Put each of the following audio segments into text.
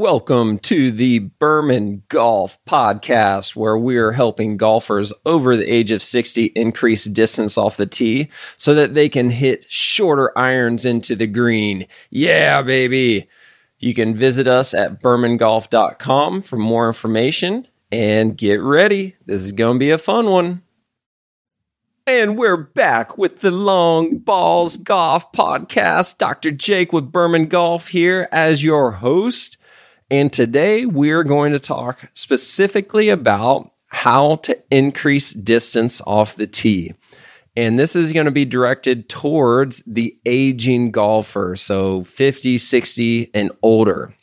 Welcome to the Berman Golf Podcast, where we're helping golfers over the age of 60 increase distance off the tee so that they can hit shorter irons into the green. Yeah, baby. You can visit us at bermangolf.com for more information and get ready. This is going to be a fun one. And we're back with the Long Balls Golf Podcast. Dr. Jake with Berman Golf here as your host. And today we're going to talk specifically about how to increase distance off the tee. And this is going to be directed towards the aging golfer, so 50, 60, and older.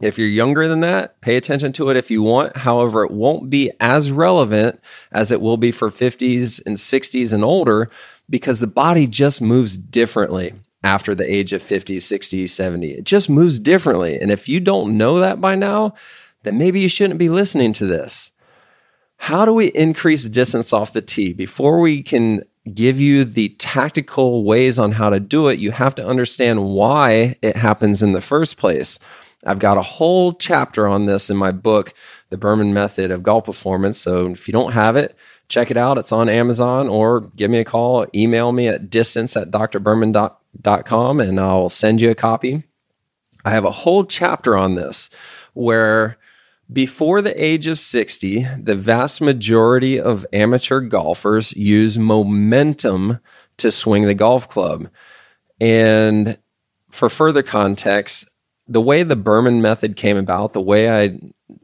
If you're younger than that, pay attention to it if you want. However, it won't be as relevant as it will be for 50s and 60s and older because the body just moves differently after the age of 50, 60, 70. It just moves differently. And if you don't know that by now, then maybe you shouldn't be listening to this. How do we increase distance off the tee? Before we can give you the tactical ways on how to do it, you have to understand why it happens in the first place. I've got a whole chapter on this in my book, The Berman Method of Golf Performance. So if you don't have it, check it out. It's on Amazon or give me a call, email me at distance at drberman.com and I'll send you a copy. I have a whole chapter on this where before the age of 60, the vast majority of amateur golfers use momentum to swing the golf club. And for further context, the way the Berman method came about, the way I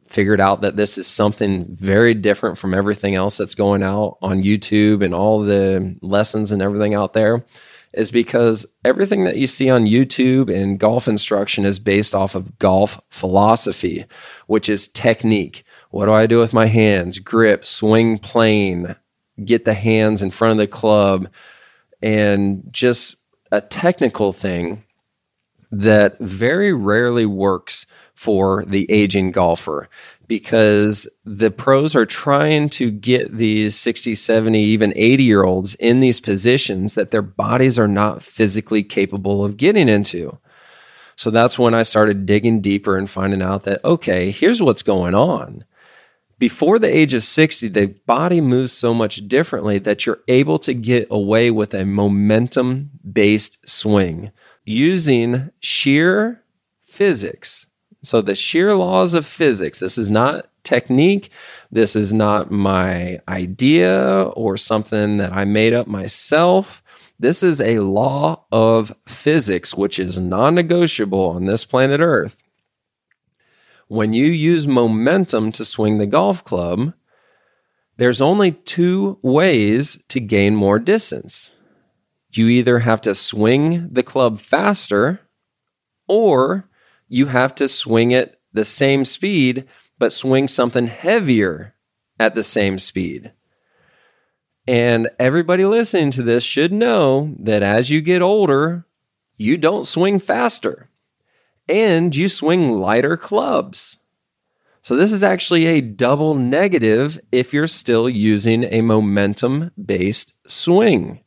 figured out that this is something very different from everything else that's going out on YouTube and all the lessons and everything out there is because everything that you see on YouTube and golf instruction is based off of golf philosophy, which is technique. What do I do with my hands? Grip, swing plane, get the hands in front of the club, and just a technical thing that very rarely works for the aging golfer because the pros are trying to get these 60, 70, even 80 year olds in these positions that their bodies are not physically capable of getting into. So that's when I started digging deeper and finding out that, okay, here's what's going on. Before the age of 60, the body moves so much differently that you're able to get away with a momentum based swing using sheer physics so the sheer laws of physics, this is not technique. This is not my idea or something that I made up myself. This is a law of physics, which is non negotiable on this planet Earth. When you use momentum to swing the golf club, there's only two ways to gain more distance. You either have to swing the club faster or you have to swing it the same speed, but swing something heavier at the same speed. And everybody listening to this should know that as you get older, you don't swing faster and you swing lighter clubs. So, this is actually a double negative if you're still using a momentum based swing.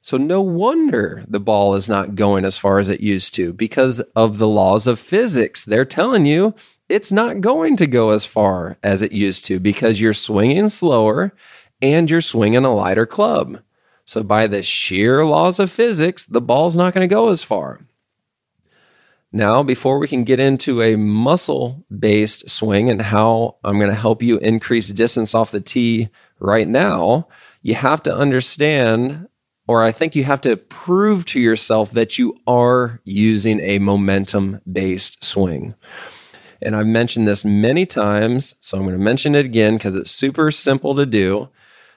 So no wonder the ball is not going as far as it used to because of the laws of physics. They're telling you it's not going to go as far as it used to because you're swinging slower and you're swinging a lighter club. So by the sheer laws of physics, the ball's not going to go as far. Now, before we can get into a muscle based swing and how I'm going to help you increase distance off the tee right now, you have to understand or I think you have to prove to yourself that you are using a momentum based swing. And I've mentioned this many times, so I'm going to mention it again because it's super simple to do.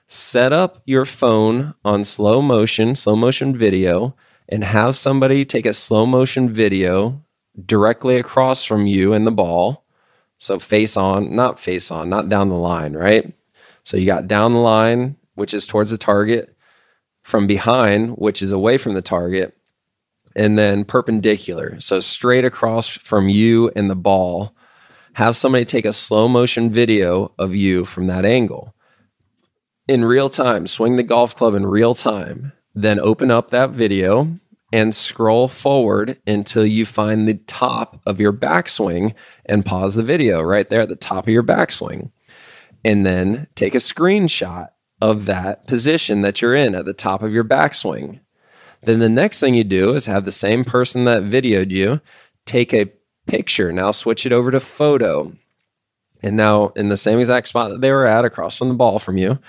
Set up your phone on slow motion, slow motion video, and have somebody take a slow motion video directly across from you and the ball. So face on, not face on, not down the line, right? So you got down the line, which is towards the target, from behind, which is away from the target, and then perpendicular. So straight across from you and the ball. Have somebody take a slow motion video of you from that angle in real time. Swing the golf club in real time. Then open up that video and scroll forward until you find the top of your backswing and pause the video right there at the top of your backswing. And then take a screenshot of that position that you're in at the top of your backswing. Then the next thing you do is have the same person that videoed you take a picture. Now switch it over to photo. And now in the same exact spot that they were at across from the ball from you,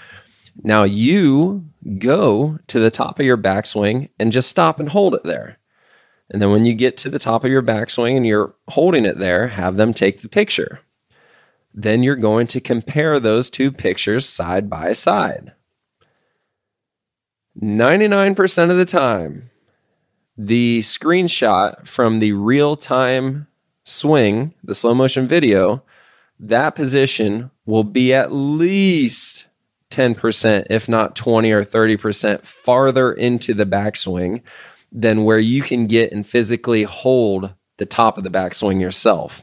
now you go to the top of your backswing and just stop and hold it there. And then when you get to the top of your backswing and you're holding it there, have them take the picture. Then you're going to compare those two pictures side by side. 99% of the time, the screenshot from the real time swing, the slow motion video, that position will be at least 10%, if not 20 or 30% farther into the backswing than where you can get and physically hold the top of the backswing yourself.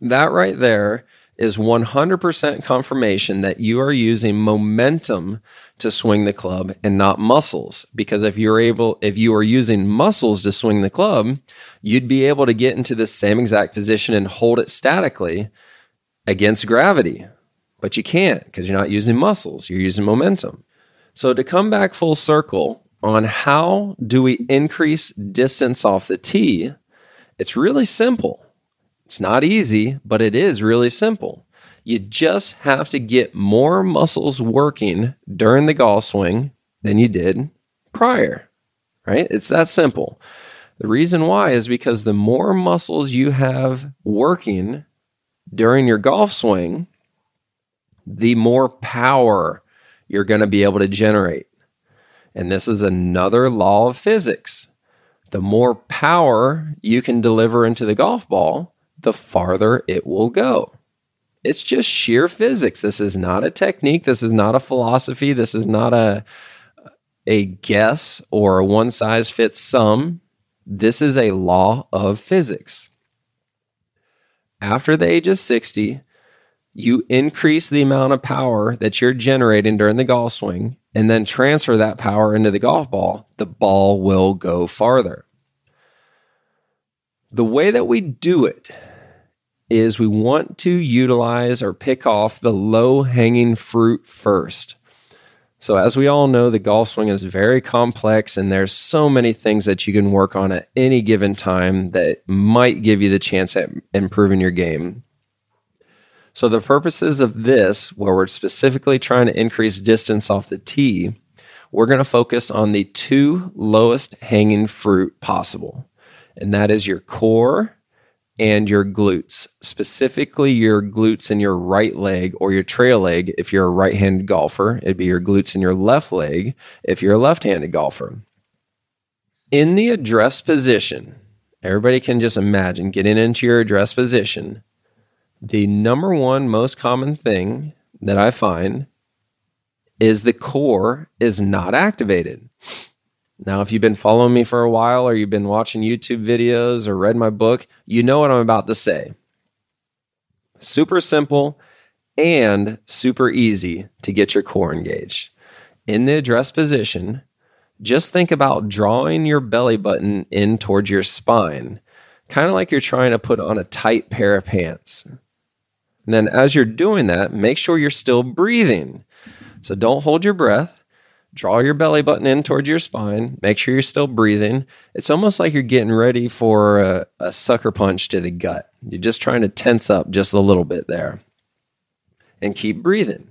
That right there is 100% confirmation that you are using momentum to swing the club and not muscles because if you're able if you are using muscles to swing the club you'd be able to get into the same exact position and hold it statically against gravity but you can't because you're not using muscles, you're using momentum. So to come back full circle on how do we increase distance off the tee, it's really simple. It's not easy, but it is really simple. You just have to get more muscles working during the golf swing than you did prior, right? It's that simple. The reason why is because the more muscles you have working during your golf swing, the more power you're going to be able to generate. And this is another law of physics. The more power you can deliver into the golf ball, the farther it will go. It's just sheer physics. This is not a technique. This is not a philosophy. This is not a, a guess or a one size fits some. This is a law of physics. After the age of 60, you increase the amount of power that you're generating during the golf swing and then transfer that power into the golf ball, the ball will go farther. The way that we do it is we want to utilize or pick off the low hanging fruit first. So, as we all know, the golf swing is very complex, and there's so many things that you can work on at any given time that might give you the chance at improving your game. So, the purposes of this, where we're specifically trying to increase distance off the tee, we're going to focus on the two lowest hanging fruit possible, and that is your core and your glutes, specifically your glutes in your right leg or your trail leg if you're a right handed golfer. It'd be your glutes in your left leg if you're a left handed golfer. In the address position, everybody can just imagine getting into your address position the number one most common thing that I find is the core is not activated. Now, if you've been following me for a while or you've been watching YouTube videos or read my book, you know what I'm about to say. Super simple and super easy to get your core engaged. In the address position, just think about drawing your belly button in towards your spine, kind of like you're trying to put on a tight pair of pants. And then as you're doing that, make sure you're still breathing. So don't hold your breath. Draw your belly button in towards your spine. Make sure you're still breathing. It's almost like you're getting ready for a, a sucker punch to the gut. You're just trying to tense up just a little bit there. And keep breathing.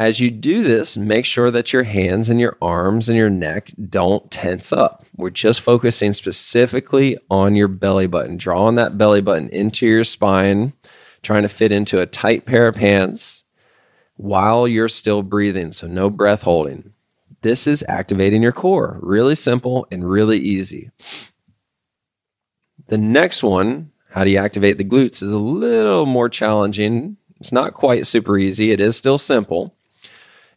As you do this, make sure that your hands and your arms and your neck don't tense up. We're just focusing specifically on your belly button, drawing that belly button into your spine, trying to fit into a tight pair of pants while you're still breathing. So, no breath holding. This is activating your core. Really simple and really easy. The next one, how do you activate the glutes, is a little more challenging. It's not quite super easy. It is still simple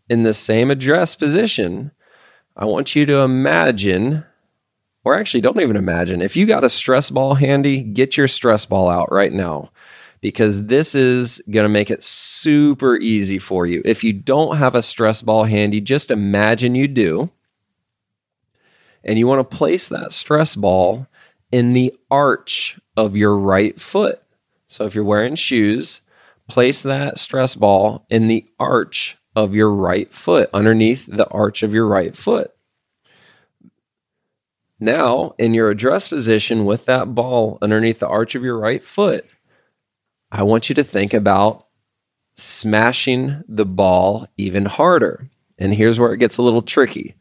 in the same address position, I want you to imagine, or actually, don't even imagine, if you got a stress ball handy, get your stress ball out right now because this is going to make it super easy for you. If you don't have a stress ball handy, just imagine you do. And you want to place that stress ball in the arch of your right foot. So if you're wearing shoes, place that stress ball in the arch of your right foot, underneath the arch of your right foot. Now, in your address position with that ball underneath the arch of your right foot, I want you to think about smashing the ball even harder. And here's where it gets a little tricky.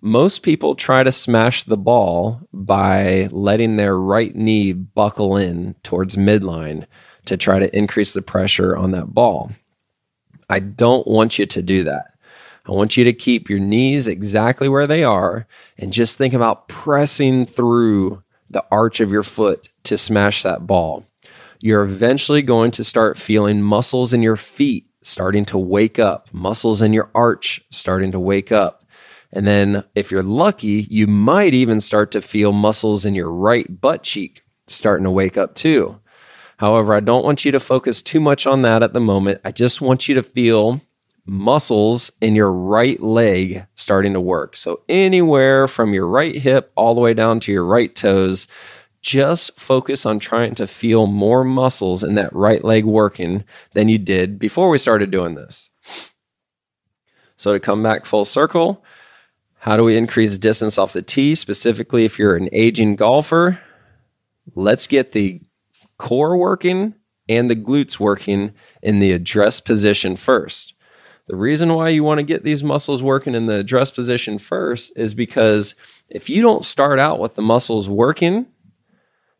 Most people try to smash the ball by letting their right knee buckle in towards midline to try to increase the pressure on that ball. I don't want you to do that. I want you to keep your knees exactly where they are and just think about pressing through the arch of your foot to smash that ball. You're eventually going to start feeling muscles in your feet starting to wake up, muscles in your arch starting to wake up. And then, if you're lucky, you might even start to feel muscles in your right butt cheek starting to wake up too. However, I don't want you to focus too much on that at the moment. I just want you to feel muscles in your right leg starting to work. So, anywhere from your right hip all the way down to your right toes, just focus on trying to feel more muscles in that right leg working than you did before we started doing this. So, to come back full circle, how do we increase distance off the tee? Specifically, if you're an aging golfer, let's get the core working and the glutes working in the address position first. The reason why you want to get these muscles working in the address position first is because if you don't start out with the muscles working,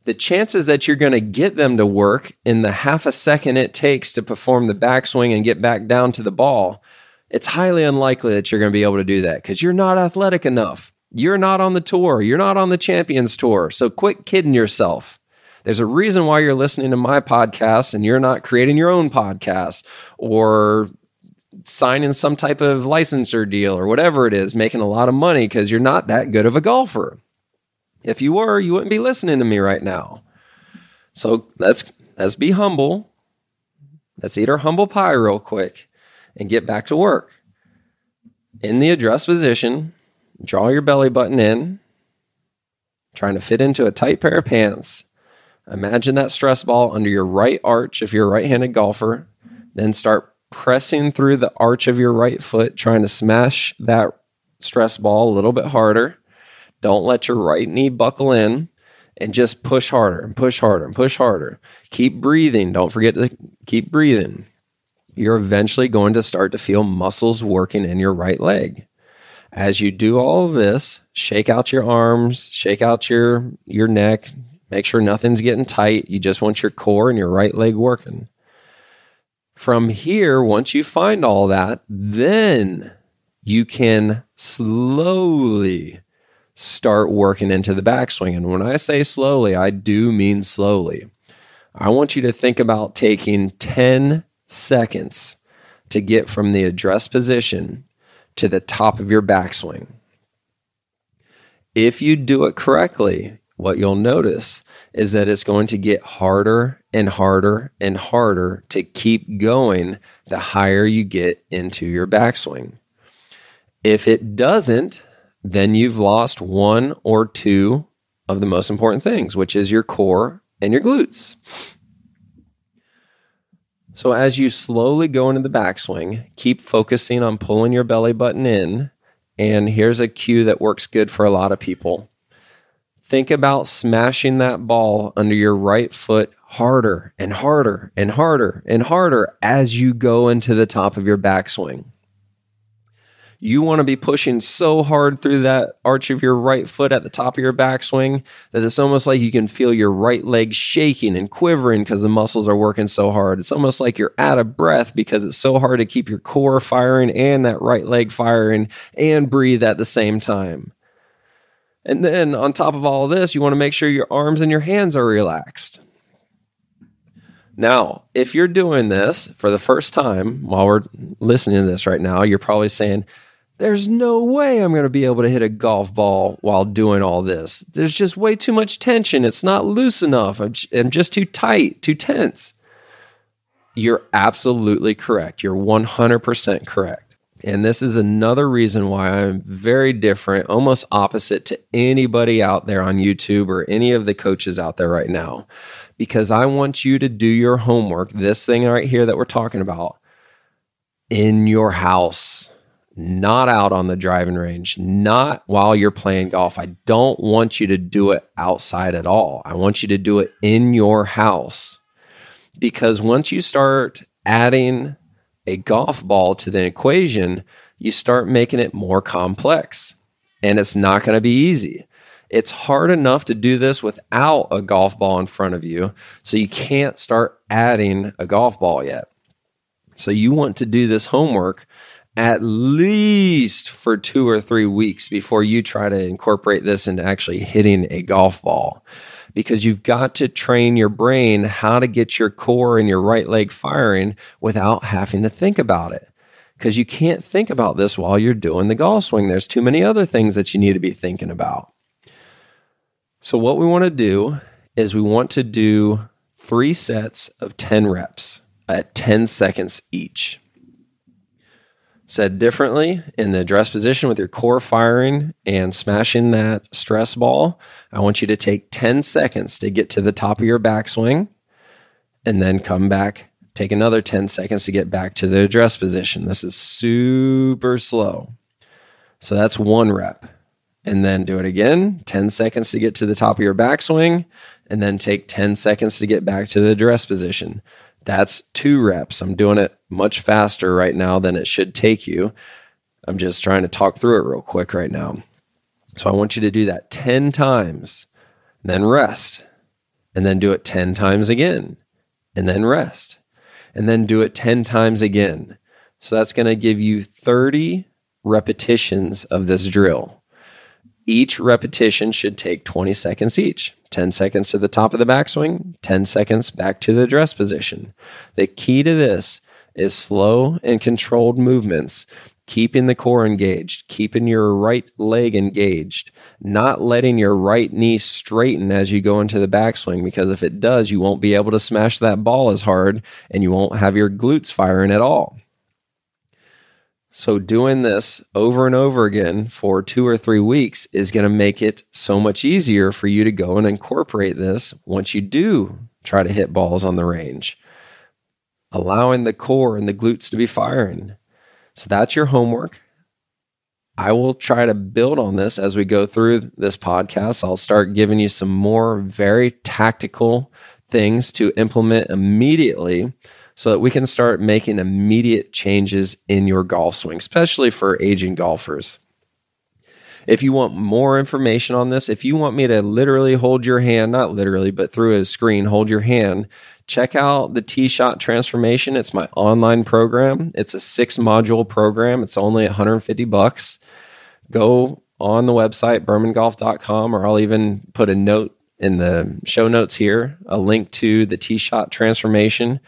the chances that you're going to get them to work in the half a second it takes to perform the backswing and get back down to the ball, it's highly unlikely that you're going to be able to do that because you're not athletic enough. You're not on the tour. You're not on the Champions Tour. So quit kidding yourself. There's a reason why you're listening to my podcast and you're not creating your own podcast or signing some type of licensure deal or whatever it is, making a lot of money because you're not that good of a golfer. If you were, you wouldn't be listening to me right now. So let's let's be humble. Let's eat our humble pie real quick and get back to work. In the address position, draw your belly button in, trying to fit into a tight pair of pants. Imagine that stress ball under your right arch if you're a right handed golfer. Then start pressing through the arch of your right foot, trying to smash that stress ball a little bit harder. Don't let your right knee buckle in and just push harder and push harder and push harder. Keep breathing. Don't forget to keep breathing. You're eventually going to start to feel muscles working in your right leg. As you do all of this, shake out your arms, shake out your your neck, make sure nothing's getting tight. You just want your core and your right leg working. From here, once you find all that, then you can slowly start working into the backswing. And when I say slowly, I do mean slowly. I want you to think about taking 10 seconds to get from the address position to the top of your backswing. If you do it correctly, what you'll notice is that it's going to get harder and harder and harder to keep going the higher you get into your backswing. If it doesn't, then you've lost one or two of the most important things, which is your core and your glutes. So, as you slowly go into the backswing, keep focusing on pulling your belly button in. And here's a cue that works good for a lot of people. Think about smashing that ball under your right foot harder and harder and harder and harder as you go into the top of your backswing you want to be pushing so hard through that arch of your right foot at the top of your backswing that it's almost like you can feel your right leg shaking and quivering because the muscles are working so hard. It's almost like you're out of breath because it's so hard to keep your core firing and that right leg firing and breathe at the same time. And then on top of all of this, you want to make sure your arms and your hands are relaxed. Now, if you're doing this for the first time while we're listening to this right now, you're probably saying, there's no way I'm going to be able to hit a golf ball while doing all this. There's just way too much tension. It's not loose enough. I'm, just too tight, too tense. You're absolutely correct. You're 100% correct. And this is another reason why I'm very different, almost opposite to anybody out there on YouTube or any of the coaches out there right now. Because I want you to do your homework, this thing right here that we're talking about, in your house, not out on the driving range, not while you're playing golf. I don't want you to do it outside at all. I want you to do it in your house. Because once you start adding a golf ball to the equation, you start making it more complex. And it's not going to be easy. It's hard enough to do this without a golf ball in front of you. So you can't start adding a golf ball yet. So you want to do this homework at least for two or three weeks before you try to incorporate this into actually hitting a golf ball. Because you've got to train your brain how to get your core and your right leg firing without having to think about it. Because you can't think about this while you're doing the golf swing. There's too many other things that you need to be thinking about. So, what we want to do is we want to do three sets of 10 reps at 10 seconds each. Said differently, in the address position with your core firing and smashing that stress ball, I want you to take 10 seconds to get to the top of your backswing and then come back. Take another 10 seconds to get back to the address position. This is super slow. So that's one rep. And then do it again 10 seconds to get to the top of your backswing, and then take 10 seconds to get back to the address position. That's two reps. I'm doing it much faster right now than it should take you. I'm just trying to talk through it real quick right now. So I want you to do that 10 times, then rest, and then do it 10 times again, and then rest, and then do it 10 times again. So that's going to give you 30 repetitions of this drill. Each repetition should take 20 seconds each. 10 seconds to the top of the backswing, 10 seconds back to the address position. The key to this is slow and controlled movements, keeping the core engaged, keeping your right leg engaged, not letting your right knee straighten as you go into the backswing, because if it does, you won't be able to smash that ball as hard and you won't have your glutes firing at all. So, doing this over and over again for two or three weeks is going to make it so much easier for you to go and incorporate this once you do try to hit balls on the range, allowing the core and the glutes to be firing. So, that's your homework. I will try to build on this as we go through this podcast. I'll start giving you some more very tactical things to implement immediately so that we can start making immediate changes in your golf swing, especially for aging golfers. If you want more information on this, if you want me to literally hold your hand, not literally, but through a screen, hold your hand, check out the Tee Shot Transformation. It's my online program. It's a six module program. It's only 150 bucks. Go on the website, bermangolf.com, or I'll even put a note in the show notes here, a link to the Tee Shot Transformation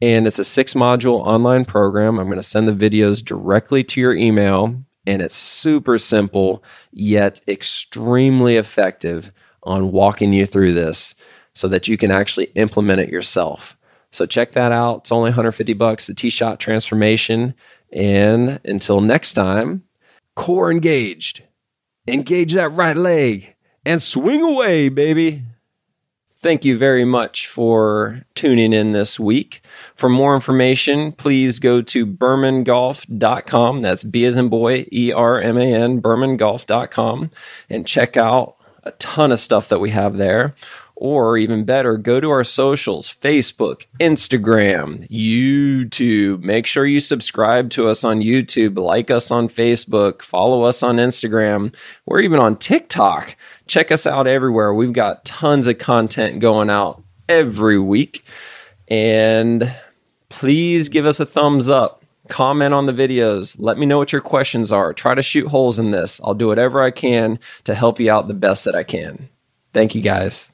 and it's a six module online program. I'm going to send the videos directly to your email, and it's super simple yet extremely effective on walking you through this so that you can actually implement it yourself. So check that out. It's only 150 bucks, the Tee-Shot Transformation. And until next time, core engaged. Engage that right leg and swing away, baby. Thank you very much for tuning in this week. For more information, please go to bermangolf.com. That's B as in boy, E R M A N, bermangolf.com, and check out a ton of stuff that we have there. Or even better, go to our socials Facebook, Instagram, YouTube. Make sure you subscribe to us on YouTube, like us on Facebook, follow us on Instagram. We're even on TikTok. Check us out everywhere. We've got tons of content going out every week. And please give us a thumbs up. Comment on the videos. Let me know what your questions are. Try to shoot holes in this. I'll do whatever I can to help you out the best that I can. Thank you guys.